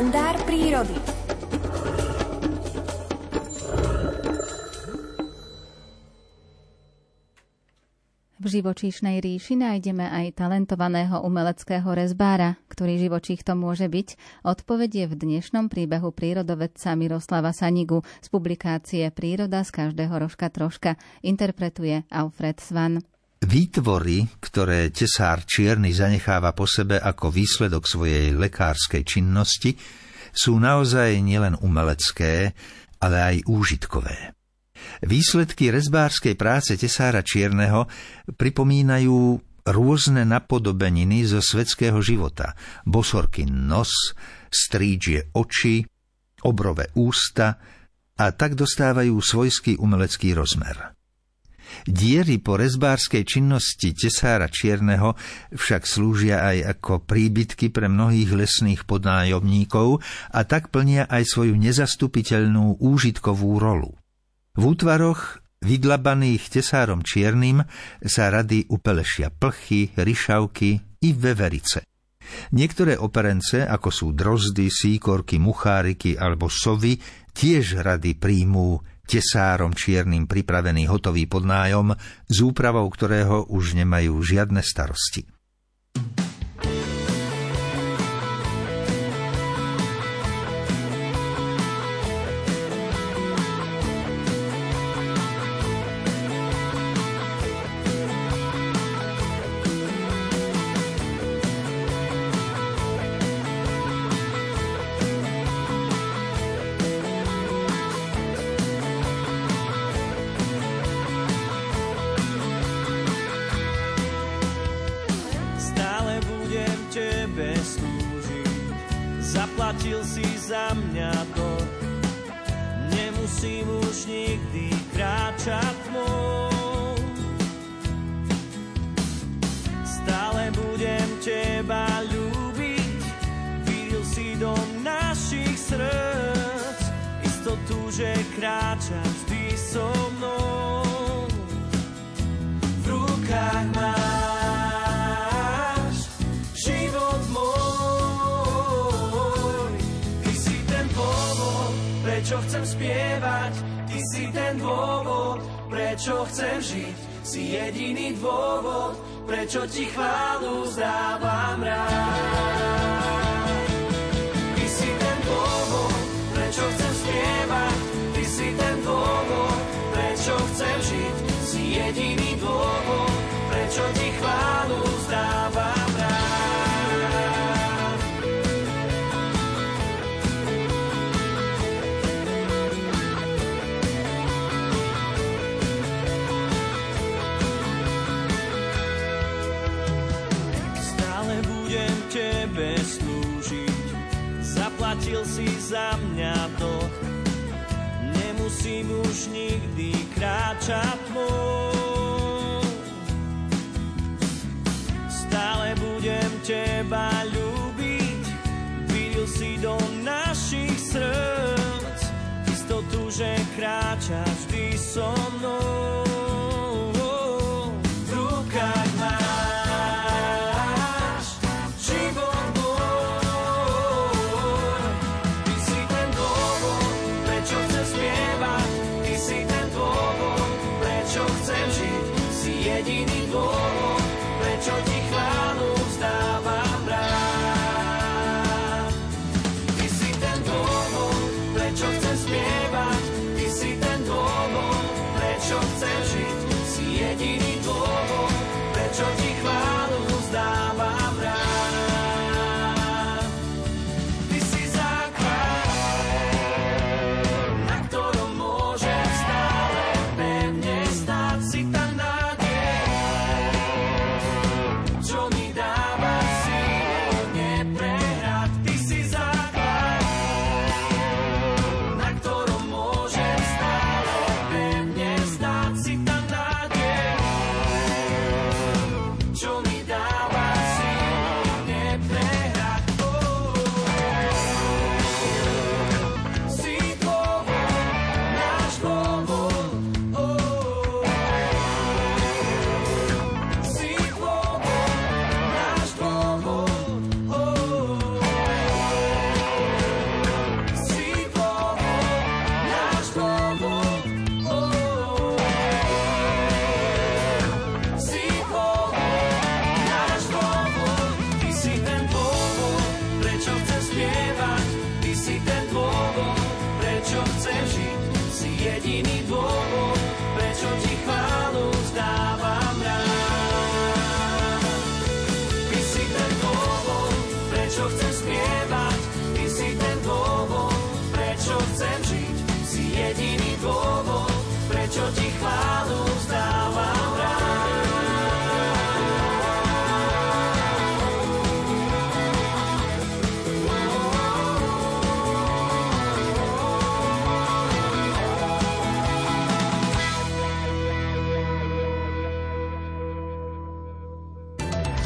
kalendár prírody. V živočíšnej ríši nájdeme aj talentovaného umeleckého rezbára, ktorý živočích to môže byť. Odpovedie v dnešnom príbehu prírodovedca Miroslava Sanigu z publikácie Príroda z každého rožka troška interpretuje Alfred Svan. Výtvory, ktoré tesár čierny zanecháva po sebe ako výsledok svojej lekárskej činnosti, sú naozaj nielen umelecké, ale aj úžitkové. Výsledky rezbárskej práce tesára Čierneho pripomínajú rôzne napodobeniny zo svetského života. Bosorky nos, strídžie oči, obrové ústa a tak dostávajú svojský umelecký rozmer. Diery po rezbárskej činnosti tesára Čierneho však slúžia aj ako príbytky pre mnohých lesných podnájomníkov a tak plnia aj svoju nezastupiteľnú úžitkovú rolu. V útvaroch vydlabaných tesárom čiernym sa rady upelešia plchy, ryšavky i veverice. Niektoré operence, ako sú drozdy, síkorky, mucháriky alebo sovy, tiež rady príjmú tesárom čiernym pripravený hotový podnájom, s úpravou ktorého už nemajú žiadne starosti. Zaplatil si za mňa to. Nemusím už nikdy kráčať tmou. Stále budem teba ľúbiť, videl si do našich srdc, istotu, že kráčaš vždy so mnou. Prečo chcem spievať, ty si ten dôvod, prečo chcem žiť, si jediný dôvod, prečo ti chválu zdávam rád. Zaplatil si za mňa to. Nemusím už nikdy kráčať tmou. 手机。